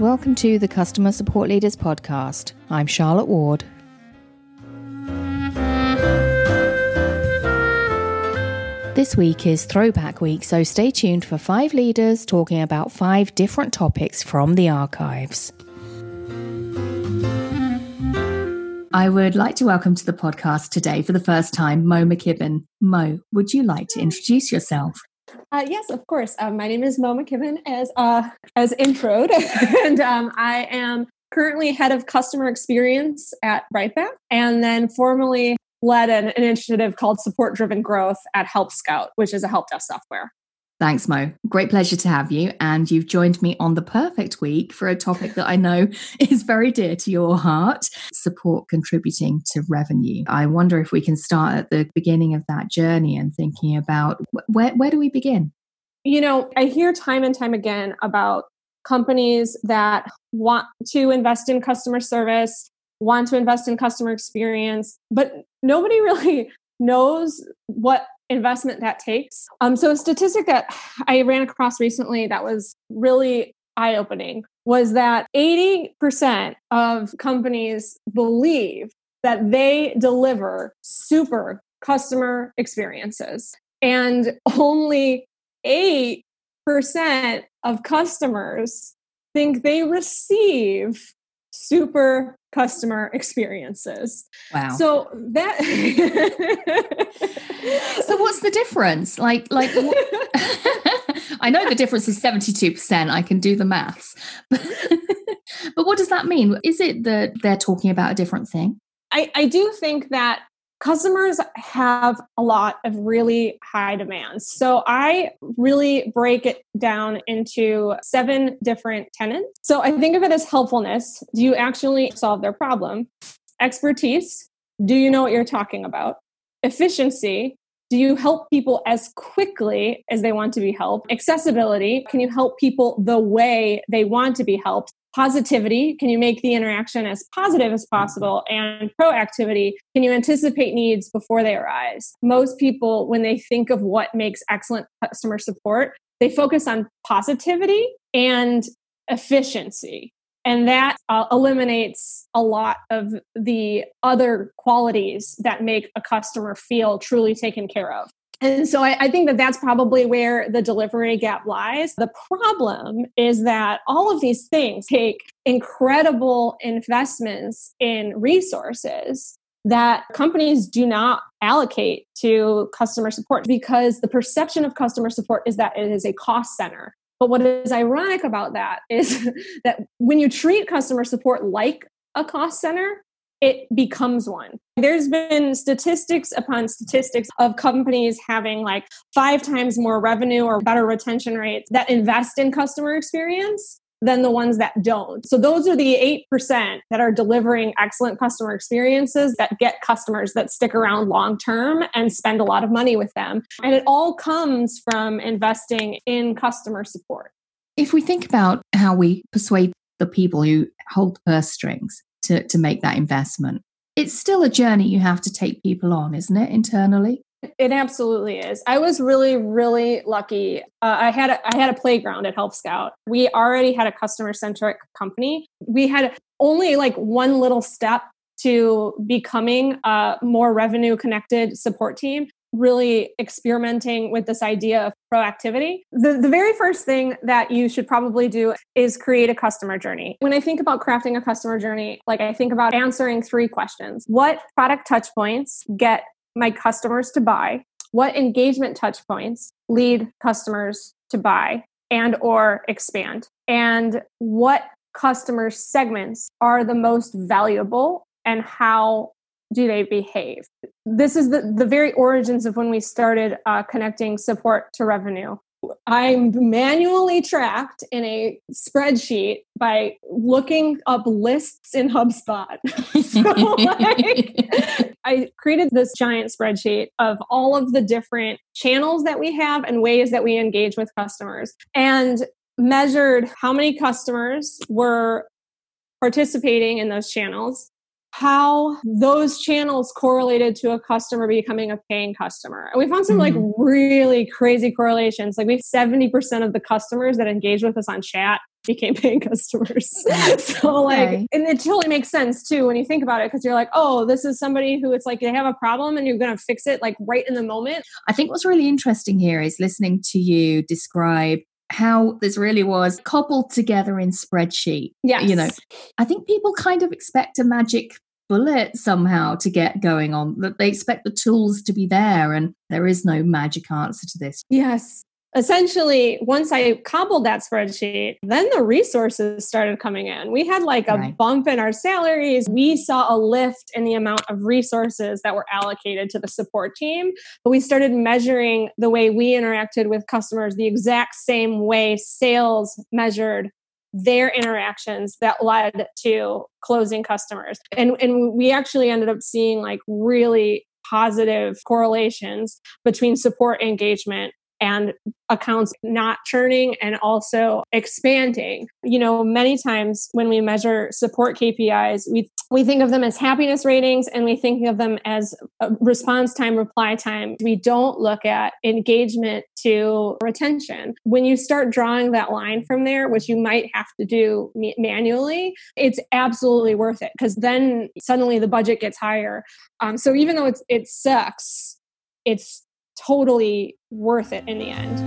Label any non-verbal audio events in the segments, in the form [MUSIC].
Welcome to the Customer Support Leaders Podcast. I'm Charlotte Ward. This week is Throwback Week, so stay tuned for five leaders talking about five different topics from the archives. I would like to welcome to the podcast today for the first time Mo McKibben. Mo, would you like to introduce yourself? Uh, yes, of course. Um, my name is Mo McKibben, as uh, as introed, [LAUGHS] and um, I am currently head of customer experience at Brightback, and then formerly led an initiative called Support Driven Growth at Help Scout, which is a help desk software. Thanks, Mo. Great pleasure to have you. And you've joined me on the perfect week for a topic that I know [LAUGHS] is very dear to your heart support contributing to revenue. I wonder if we can start at the beginning of that journey and thinking about where, where do we begin? You know, I hear time and time again about companies that want to invest in customer service, want to invest in customer experience, but nobody [LAUGHS] really knows what investment that takes. Um, so, a statistic that I ran across recently that was really eye opening was that 80% of companies believe that they deliver super customer experiences, and only 8% of customers think they receive super customer experiences. Wow. So that [LAUGHS] So what's the difference? Like like [LAUGHS] I know the difference is 72%. I can do the maths. [LAUGHS] But, but what does that mean? Is it that they're talking about a different thing? I, I do think that customers have a lot of really high demands. So I really break it down into seven different tenants. So I think of it as helpfulness. Do you actually solve their problem? Expertise. Do you know what you're talking about? Efficiency. Do you help people as quickly as they want to be helped? Accessibility. Can you help people the way they want to be helped? Positivity can you make the interaction as positive as possible? And proactivity can you anticipate needs before they arise? Most people when they think of what makes excellent customer support they focus on positivity and efficiency. And that uh, eliminates a lot of the other qualities that make a customer feel truly taken care of and so I, I, think that that's probably where the delivery gap lies. The problem is that all of these things take incredible investments in resources that companies do not allocate to customer support because the perception of customer support is that it is a cost center. But what is ironic about that is [LAUGHS] that when you treat customer support like a cost center, it becomes one. There's been statistics upon statistics of companies having like five times more revenue or better retention rates that invest in customer experience than the ones that don't. So those are the 8% that are delivering excellent customer experiences that get customers that stick around long term and spend a lot of money with them. And it all comes from investing in customer support. If we think about how we persuade the people who hold purse strings, to, to make that investment. It's still a journey you have to take people on, isn't it, internally? It absolutely is. I was really, really lucky. Uh, I had a, I had a playground at Help Scout. We already had a customer centric company. We had only like one little step to becoming a more revenue connected support team really experimenting with this idea of proactivity. The, the very first thing that you should probably do is create a customer journey. When I think about crafting a customer journey, like I think about answering three questions. What product touch points get my customers to buy? What engagement touch points lead customers to buy and or expand? And what customer segments are the most valuable and how do they behave? This is the, the very origins of when we started uh, connecting support to revenue. I'm manually tracked in a spreadsheet by looking up lists in HubSpot. [LAUGHS] so, like, I created this giant spreadsheet of all of the different channels that we have and ways that we engage with customers and measured how many customers were participating in those channels how those channels correlated to a customer becoming a paying customer. And we found some mm-hmm. like really crazy correlations. Like we have 70% of the customers that engage with us on chat became [LAUGHS] paying customers. [LAUGHS] so like, Okay. and it totally makes sense too when you think about it, because you're like, oh, this is somebody who it's like they have a problem and you're going to fix it like right in the moment. I think what's really interesting here is listening to you describe how this really was cobbled together in spreadsheet. Yeah. You know, I think people kind of expect a magic bullet somehow to get going on that they expect the tools to be there and there is no magic answer to this. Yes. Essentially, once I cobbled that spreadsheet, then the resources started coming in. We had like a Right. bump in our salaries. We saw a lift in the amount of resources that were allocated to the support team. But we started measuring the way we interacted with customers the exact same way sales measured their interactions that led to closing customers. And, and we actually ended up seeing like really positive correlations between support engagement and accounts not churning and also expanding. You know, many times when we measure support KPIs, we we think of them as happiness ratings and we think of them as uh, response time, reply time. We don't look at engagement to retention. When you start drawing that line from there, which you might have to do manually, it's absolutely worth it because then suddenly the budget gets higher. Um, so even though it's it sucks, it's totally worth it in the end.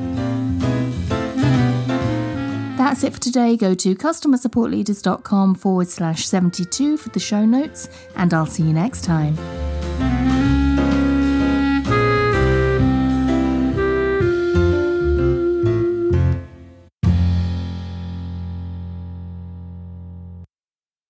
That's it for today. Go to customersupportleaders.com forward slash 72 for the show notes, and I'll see you next time.